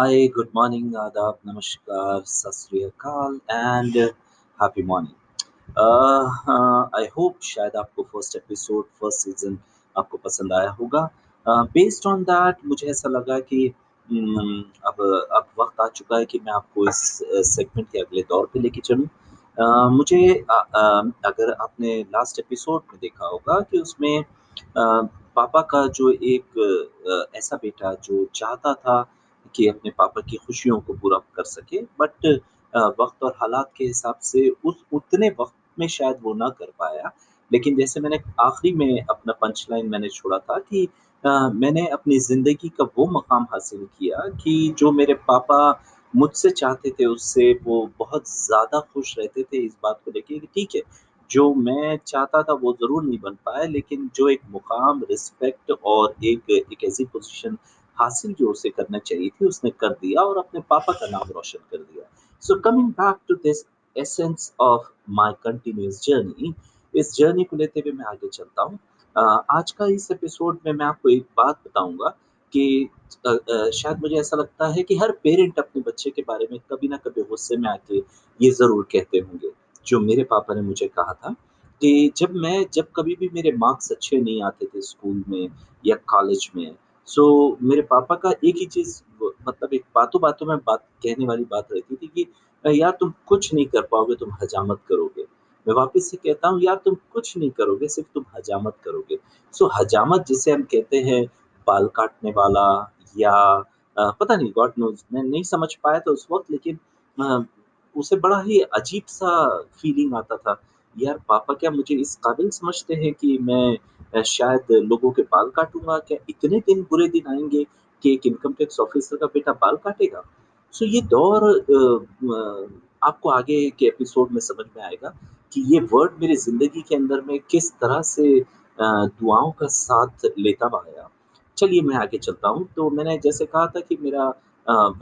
Hi, good morning, नमस्कार, Sat Shri Akal and happy morning. I hope शायद आपको first episode, first season आपको पसंद आया होगा। बेस्ड ऑन दैट मुझे ऐसा लगा कि उम, अब अब वक़्त आ चुका है कि मैं आपको इस सेगमेंट के अगले दौर पे लेके चलूँ। अ, मुझे अ अ, अगर आपने लास्ट एपिसोड में देखा होगा कि उसमें पापा का जो एक ऐसा बेटा जो चाहता था कि अपने पापा की खुशियों को पूरा कर सके बट वक़्त और हालात के हिसाब से उस उतने वक़्त में शायद वो ना कर पाया। लेकिन जैसे मैंने आखिरी में अपना पंच लाइन मैंने छोड़ा था कि अ, मैंने अपनी ज़िंदगी का वो मकाम हासिल किया कि जो मेरे पापा मुझसे चाहते थे उससे वो बहुत ज़्यादा खुश रहते थे इस बात को लेके कि ठीक है, जो मैं चाहता था वो ज़रूर नहीं बन पाया लेकिन जो एक मुकाम, रिस्पेक्ट और एक एक ऐसी पोज़ीशन हासिल जो उसे करना चाहिए थी उसने कर दिया और अपने पापा का नाम रोशन कर दिया। So coming back to this essence of my continuous journey इस जर्नी को लेते हुए मैं आगे चलता हूँ। आज का इस एपिसोड में मैं आपको एक बात बताऊँगा कि अ अ, शायद मुझे ऐसा लगता है कि हर पेरेंट अपने बच्चे के बारे में कभी ना कभी गुस्से में आके ये ज़रूर कहते होंगे, जो मेरे पापा ने मुझे कहा था कि जब मैं जब कभी भी मेरे मार्क्स अच्छे नहीं आते थे स्कूल में या कॉलेज में सो so, मेरे पापा का एक ही चीज़ मतलब एक बातों-बातों में बात कहने वाली बात रहती थी कि यार तुम कुछ नहीं कर पाओगे, तुम हजामत करोगे। मैं वापस से कहता हूँ यार तुम कुछ नहीं करोगे, सिर्फ़ तुम हजामत करोगे। सो so, हजामत जिसे हम कहते हैं बाल काटने वाला या अ, पता नहीं गॉड नोज़ मैं नहीं समझ पाया था उस वक़्त लेकिन अ, उसे बड़ा ही अजीब-सा फीलिंग आता था। यार पापा क्या मुझे इस काबिल समझते हैं कि मैं शायद लोगों के बाल काटूँगा? क्या इतने दिन बुरे दिन आएँगे कि एक इनकम टैक्स ऑफ़िसर का बेटा बाल काटेगा? सो ये दौर आपको आगे के एपिसोड में समझ में आएगा कि ये वर्ड मेरी ज़िंदगी के अंदर में किस तरह से दुआओं का साथ लेता आया। चलिए मैं आगे चलता हूँ, तो मैंने जैसे कहा था कि मेरा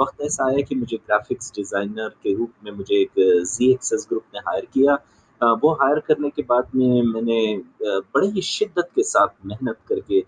वक़्त ऐसा आया कि मुझे ग्राफ़िक्स डिज़ाइनर के रूप में मुझे एक ज़ीएक्सेस ग्रुप ने हायर किया। वो हायर करने के बाद में मैंने बड़े ही शिद्दत के साथ मेहनत करके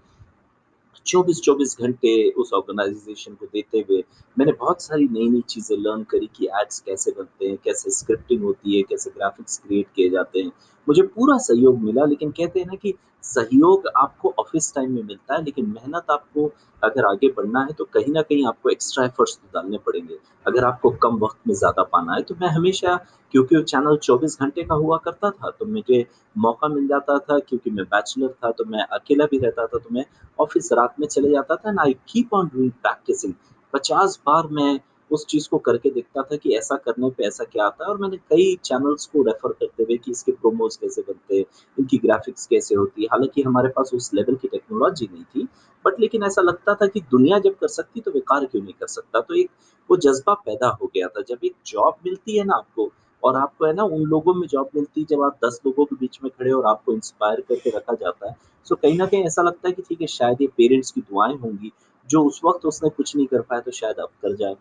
24-24 घंटे उस ऑर्गेनाइज़ेशन को देते हुए मैंने बहुत सारी नई-नई चीज़ें लर्न करी कि एड्स कैसे बनते हैं, कैसे स्क्रिप्टिंग होती है, कैसे ग्राफ़िक्स क्रिएट किए जाते हैं। मुझे पूरा सहयोग मिला, लेकिन कहते हैं ना कि सहयोग आपको ऑफ़िस टाइम में मिलता है, लेकिन मेहनत आपको अगर आगे बढ़ना है तो कहीं ना कहीं आपको एक्स्ट्रा एफ़र्ट्स तो डालने पड़ेंगे। अगर आपको कम वक़्त में ज़्यादा पाना है तो मैं हमेशा, क्योंकि वो चैनल 24 घंटे का हुआ करता था तो मुझे मौका मिल जाता था, क्योंकि मैं बैचलर था तो मैं अकेला भी रहता था तो मैं ऑफ़िस रात में चले जाता था and I keep on doing practising 50 बार मैं उस चीज़ को करके देखता था कि ऐसा करने पे ऐसा क्या आता है और मैंने कई चैनल्स को रेफ़र करते हुए कि इसके प्रोमोज कैसे बनते हैं, इनकी ग्राफ़िक्स कैसे होती है। हालाँकि हमारे पास उस लेवल की टेक्नोलॉजी नहीं थी, बट लेकिन ऐसा लगता था कि दुनिया जब कर सकती तो बेकार क्यों नहीं कर सकता? तो एक वो जज़्बा पैदा हो गया था। जब एक जॉब मिलती है ना आपको और आपको है ना उन लोगों में जॉब मिलती है जब आप 10 लोगों के बीच में खड़े और आपको इंस्पायर करके रखा जाता है। सो कहीं ना कहीं ऐसा लगता है कि ठीक है शायद ये पेरेंट्स की दुआएँ होंगी, जो उस वक़्त उसने कुछ नहीं कर पाया तो शायद अब कर जाए।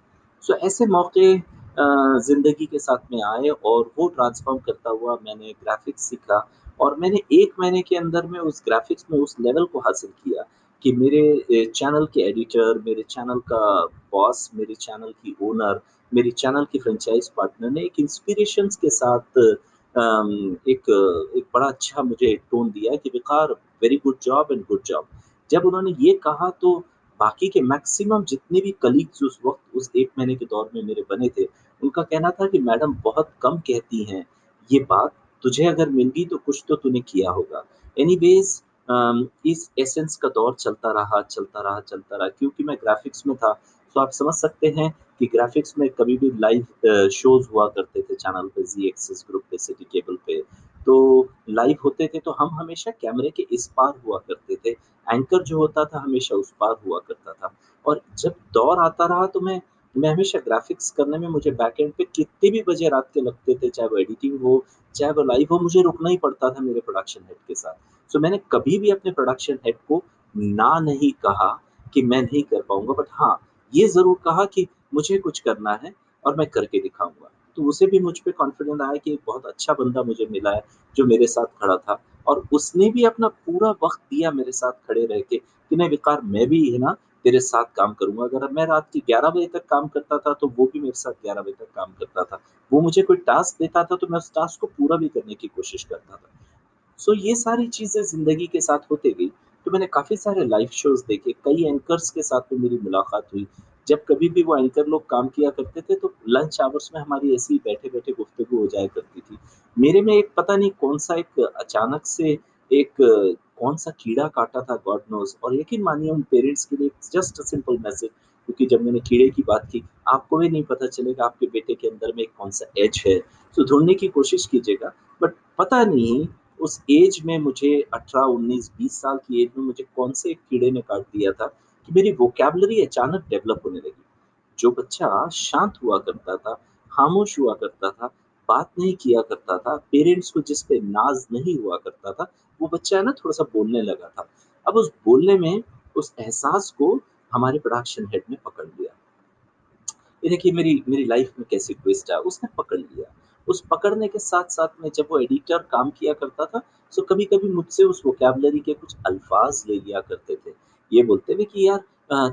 सो ऐसे मौके ज़िंदगी के साथ में आए और वो ट्रांसफ़ॉर्म करता हुआ मैंने ग्राफ़िक्स सीखा और मैंने एक महीने के अंदर में उस ग्राफ़िक्स में उस लेवल को हासिल किया कि मेरे चैनल के एडिटर, मेरे चैनल का बॉस, मेरे चैनल की ओनर, मेरे चैनल की फ्रेंचाइज पार्टनर ने एक इंस्पिरेशंस के साथ एक एक बड़ा अच्छा मुझे टोन दिया कि Vikar very good job and good job. जब उन्होंने ये कहा तो बाकी के मैक्सिमम जितने भी कलीग्स उस वक़्त उस 1 महीने के दौर में मेरे बने थे, उनका कहना था कि मैडम बहुत कम कहती हैं ये बात, तुझे अगर मिल गई तो कुछ तो तूने किया होगा। एनीवेज़ अम, इस एसेंस का दौर चलता रहा, चलता रहा, चलता रहा क्योंकि मैं ग्राफ़िक्स में था, तो आप समझ सकते हैं कि ग्राफ़िक्स में कभी भी लाइव शोज़ हुआ करते थे चैनल पे ज़ी एक्सिस ग्रुप पे, सिटी केबल पे। तो लाइव होते थे तो हम हमेशा कैमरे के इस पार हुआ करते थे। एंकर जो होता था हमेशा उस पार हुआ करता था। और जब दौर आता रहा तो मैं मैं हमेशा ग्राफ़िक्स करने में मुझे बैकएंड पे कितने भी बजे रात के लगते थे, चाहे वो एडिटिंग हो, चाहे वो लाइव हो, मुझे रुकना ही पड़ता था मेरे प्रोडक्शन हेड के साथ। सो so, मैंने कभी भी अपने प्रोडक्शन हेड को ना नहीं कहा कि मैं नहीं कर पाऊँगा बट हाँ, ये ज़रूर कहा कि मुझे कुछ करना है और मैं करके दिखाऊँगा। तो उसे भी मुझ पे कॉन्फिडेंट आया कि एक बहुत अच्छा बंदा मुझे मिला है, जो मेरे साथ खड़ा था और उसने भी अपना पूरा वक़्त दिया मेरे साथ खड़े रह के कि नहीं विकार मैं भी है ना तेरे साथ काम करूँगा। अगर मैं रात के 11 बजे तक काम करता था, तो वो भी मेरे साथ 11 बजे तक काम करता था। वो मुझे कोई टास्क देता था, तो मैं उस टास्क को पूरा भी करने की कोशिश करता था। सो ये सारी चीज़ें ज़िंदगी के साथ होते गई। तो मैंने काफ़ी सारे लाइव शोज़ देखे, कई एंकर्स के साथ में मेरी मुलाकात हुई। जब कभी भी वो एंकर लोग काम किया करते थे, तो लंच आवर्स में हमारी ऐसी ही बैठे-बैठे गुफ्तगू हो जाया करती थी। मेरे में एक पता नहीं कौन-सा एक अचानक से एक कौन-सा कीड़ा काटा था गॉड नोज़ और यकीन मानिए उन पेरेंट्स के लिए जस्ट अ सिंपल मैसेज क्योंकि जब मैंने कीड़े की बात की, आपको भी नहीं पता चलेगा आपके बेटे के अंदर में कौन-सा एज है। तो ढूँढने की कोशिश कीजिएगा, बट पता नहीं उस एज में मुझे 18, 19, 20 साल की एज में मुझे कौन से कीड़े ने काट दिया था कि मेरी वोकैब्युलरी अचानक डेवलप होने लगी। जो बच्चा शांत हुआ करता था, खामोश हुआ करता था, बात नहीं किया करता था, पेरेंट्स को जिस पे नाज़ नहीं हुआ करता था, वो बच्चा है ना थोड़ा-सा बोलने लगा था। अब उस बोलने में उस एहसास को हमारे प्रोडक्शन हेड ने पकड़ लिया। ये देखिए मेरी मेरी लाइफ में कैसी ट्विस्ट है, उसने पकड़ लिया। उस पकड़ने के साथ-साथ में जब वो एडिटर काम किया करता था, तो कभी-कभी मुझसे उस वोकेबलरी के कुछ अल्फाज़ ले लिया करते थे। ये बोलते हुए कि यार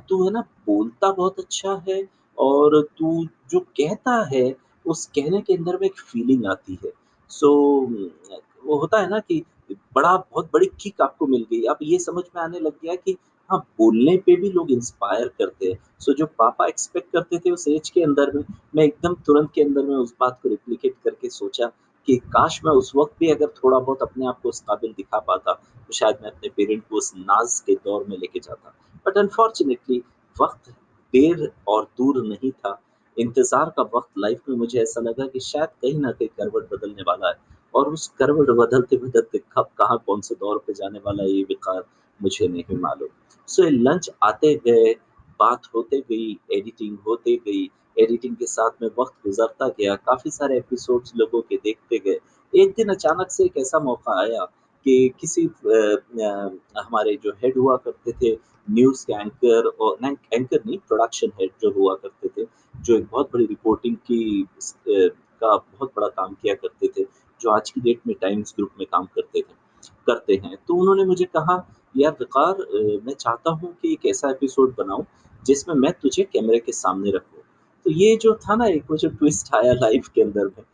तू है ना बोलता बहुत अच्छा है और तू जो कहता है, उस कहने के अंदर में एक फीलिंग आती है। सो so, वो होता है ना कि बड़ा बहुत बड़ी किक आपको मिल गई। अब ये समझ में आने लग गया कि हाँ, बोलने पे भी लोग इंस्पायर करते हैं। सो so, जो पापा एक्सपेक्ट करते थे उस एज के अंदर में, मैं एकदम तुरंत के अंदर में उस बात को रिप्लीकेट करके सोचा कि काश मैं उस वक़्त भी अगर थोड़ा बहुत अपने आप को उस काबिल दिखा पाता, शायद मैं अपने पेरेंट को उस नाज़ के दौर में लेके जाता। बट अनफॉर्च्युनेटली वक़्त देर और दूर नहीं था। इंतज़ार का वक़्त लाइफ़ में मुझे ऐसा लगा कि शायद कहीं न कहीं करवट बदलने वाला है और उस करवट बदलते-बदलते कब कहाँ कौन से दौर पे जाने वाला ये विकार मुझे नहीं मालूम। सो ये लंच आते गए, बात होते गई, एडिटिंग होते गई, एडिटिंग के साथ में वक़्त गुज़रता गया, काफ़ी सारे एपिसोड्स लोगों के देखते गए। एक दिन अचानक से एक ऐसा मौका आया कि किसी हमारे जो हेड हुआ करते थे न्यूज़ के एंकर और एंकर नहीं प्रोडक्शन हेड जो हुआ करते थे, जो एक बहुत बड़ी रिपोर्टिंग की का बहुत बड़ा काम किया करते थे, जो आज की डेट में टाइम्स ग्रुप में काम करते थे करते हैं। तो उन्होंने मुझे कहा, "यार वक़ार मैं चाहता हूँ कि एक ऐसा एपिसोड बनाऊँ, जिसमें मैं तुझे कैमरे के सामने रखूँ।" तो ये जो था ना एक जो ट्विस्ट आया लाइफ़ के अंदर में,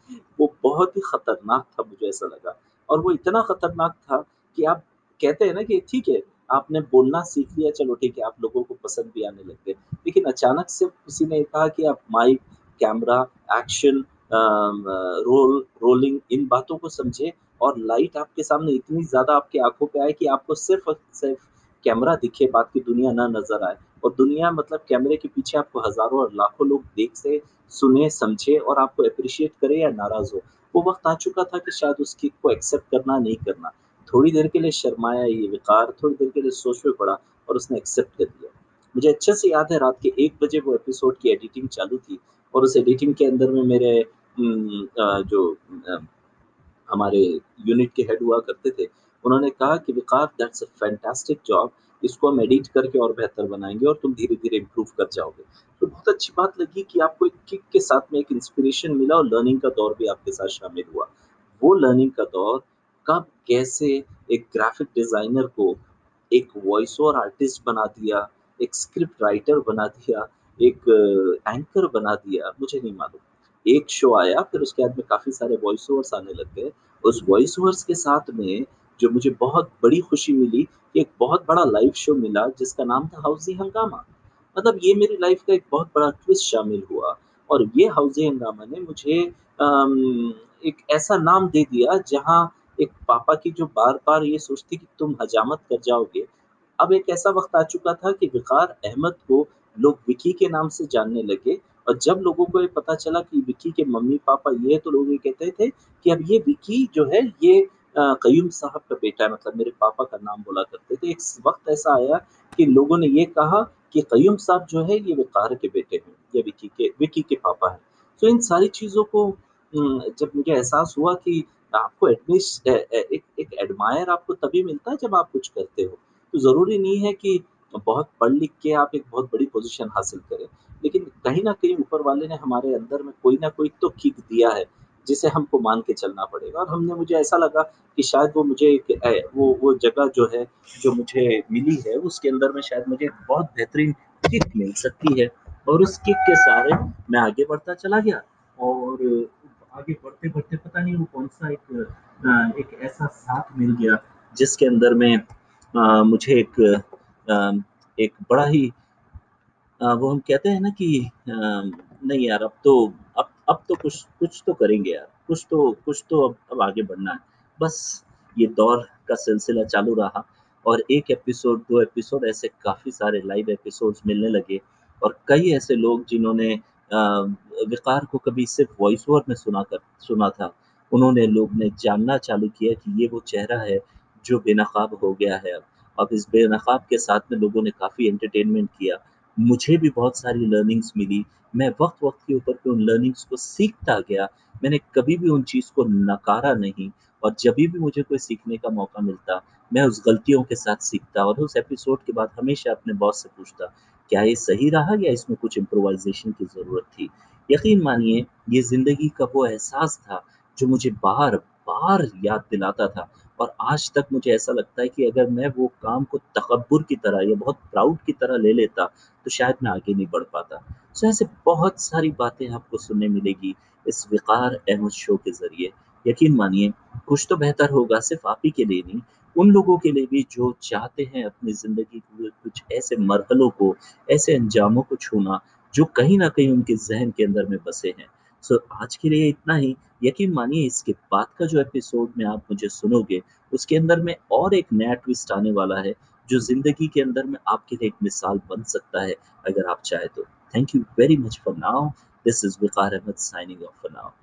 वो बहुत ही खतरनाक था मुझे ऐसा लगा और वो इतना खतरनाक था कि आप कहते हैं ना कि ठीक है, आपने बोलना सीख लिया, चलो ठीक है, आप लोगों को पसंद भी आने लग गए। लेकिन अचानक से किसी ने कहा कि आप mic, camera, action roll rolling इन बातों को समझे और लाइट आपके सामने इतनी ज़्यादा आपकी आँखों पे आए कि आपको सिर्फ़ सिर्फ़ कैमरा दिखे, बाकी दुनिया ना नज़र आए और दुनिया मतलब कैमरे के पीछे आपको हज़ारों और लाखों लोग देख से, सुने, समझे और आपको एप्रिशिएट करे या नाराज़ हो। वो वक़्त आ चुका था कि शायद उस किक को एक्सेप्ट करना, नहीं करना। थोड़ी देर के लिए शर्माया ये विकार, थोड़ी देर के लिए सोच में पड़ा और उसने एक्सेप्ट कर लिया। मुझे अच्छे से याद है रात के 1 बजे वो एपिसोड की एडिटिंग चालू थी और उस एडिटिंग के अंदर में मेरे जो हमारे यूनिट के हेड हुआ करते थे, उन्होंने कहा कि विकार दैट्स अ फैंटास्टिक जॉब इसको हम एडिट करके और बेहतर बनाएँगे और तुम धीरे-धीरे इम्प्रूव कर जाओगे। तो बहुत अच्छी बात लगी कि आपको एक किक के साथ में एक इंस्पिरेशन मिला और लर्निंग का दौर भी आपके साथ शामिल हुआ। वो लर्निंग का दौर कब, कैसे एक ग्राफ़िक डिज़ाइनर को एक वॉइस ओवर आर्टिस्ट बना दिया, एक स्क्रिप्ट राइटर बना दिया, एक एंकर बना दिया, मुझे नहीं मालूम। एक शो आया, फिर उसके बाद में काफ़ी सारे वॉइस ओवर्स आने लग गए। उस वॉइस ओवर्स के साथ में जो मुझे बहुत बड़ी खुशी मिली, एक बहुत बड़ा लाइव शो मिला जिसका नाम था हाउसी हंगामा। मतलब ये मेरी लाइफ़ का एक बहुत बड़ा ट्विस्ट शामिल हुआ और ये हाउसी हंगामा ने मुझे अम, एक ऐसा नाम दे दिया जहाँ एक पापा की जो बार-बार ये सोच थी कि तुम हजामत कर जाओगे, अब एक ऐसा वक़्त आ चुका था कि विकार अहमद को लोग विकी के नाम से जानने लगे और जब लोगों को ये पता चला कि विकी के मम्मी-पापा ये हैं, तो लोग ये कहते थे कि अब ये विकी जो है ये कयूम साहब का बेटा है मतलब मेरे पापा का नाम बोला करते थे। एक वक़्त ऐसा आया कि लोगों ने ये कहा कि कयूम साहब जो है ये वक़ार के बेटे हैं, ये विकी के विकी के पापा हैं। तो इन सारी चीज़ों को जब मुझे एहसास हुआ कि आपको अ, एक एक एडमायर आपको तभी मिलता है जब आप कुछ करते हो। तो ज़रूरी नहीं है कि बहुत पढ़ लिख के आप एक बहुत बड़ी पोज़ीशन हासिल करें। लेकिन कहीं ना कहीं ऊपर वाले ने हमारे अंदर में कोई ना कोई तो किक दिया है, जिसे हमको मान के चलना पड़ेगा। और हमने मुझे ऐसा लगा कि शायद वो मुझे एक वो वो जगह जो है, जो मुझे मिली है, उसके अंदर में शायद मुझे बहुत बेहतरीन किक मिल सकती है। और उस किक के सहारे मैं आगे बढ़ता चला गया। और आगे बढ़ते-बढ़ते पता नहीं वो कौन-सा एक एक ऐसा साथ मिल गया, जिसके अंदर में अ, मुझे एक अ, एक बड़ा ही अ, वो हम कहते हैं ना कि अ, नहीं यार अब तो अब तो कुछ कुछ तो करेंगे यार, कुछ तो कुछ तो अब अब आगे बढ़ना है। बस ये दौर का सिलसिला चालू रहा और 1 एपिसोड, 2 एपिसोड ऐसे काफ़ी सारे लाइव एपिसोड्स मिलने लगे और कई ऐसे लोग जिन्होंने विक़ार को कभी सिर्फ़ वॉइस ओवर में सुना कर सुना था, उन्होंने लोग ने जानना चालू किया कि ये वो चेहरा है, जो बेनकाब हो गया है अब। अब इस बेनकाब के साथ में लोगों ने काफ़ी एंटरटेनमेंट किया। मुझे भी बहुत सारी लर्निंग्स मिली। मैं वक़्त-वक़्त के ऊपर पे उन लर्निंग्स को सीखता गया। मैंने कभी भी उन चीज़ को नकारा नहीं और जभी भी मुझे कोई सीखने का मौका मिलता, मैं उस गलतियों के साथ सीखता और उस एपिसोड के बाद हमेशा अपने बॉस से पूछता, क्या ये सही रहा या इसमें कुछ इम्प्रोवाइज़ेशन की ज़रूरत थी? यकीन मानिए, ये ज़िंदगी का वो एहसास था, जो मुझे बार-बार याद दिलाता था और आज तक मुझे ऐसा लगता है कि अगर मैं वो काम को तकब्बुर की तरह या बहुत प्राउड की तरह ले लेता, तो शायद मैं आगे नहीं बढ़ पाता। सो ऐसे बहुत सारी बातें आपको सुनने मिलेगी इस वक़ार अहमद शो के ज़रिए। यकीन मानिए कुछ तो बेहतर होगा सिर्फ़ आप ही के लिए नहीं, उन लोगों के लिए भी जो चाहते हैं अपनी ज़िंदगी के कुछ ऐसे मरहलों को, ऐसे अंजामों को छूना, जो कहीं ना कहीं उनके ज़हन के अंदर में बसे हैं। सो आज के लिए इतना ही। यकीन मानिए इसके बाद का जो एपिसोड में आप मुझे सुनोगे, उसके अंदर में और एक नया ट्विस्ट आने वाला है, जो ज़िंदगी के अंदर में आपके लिए एक मिसाल बन सकता है, अगर आप चाहे तो। Thank you very much for now this is Vikar Ahmed signing off for now.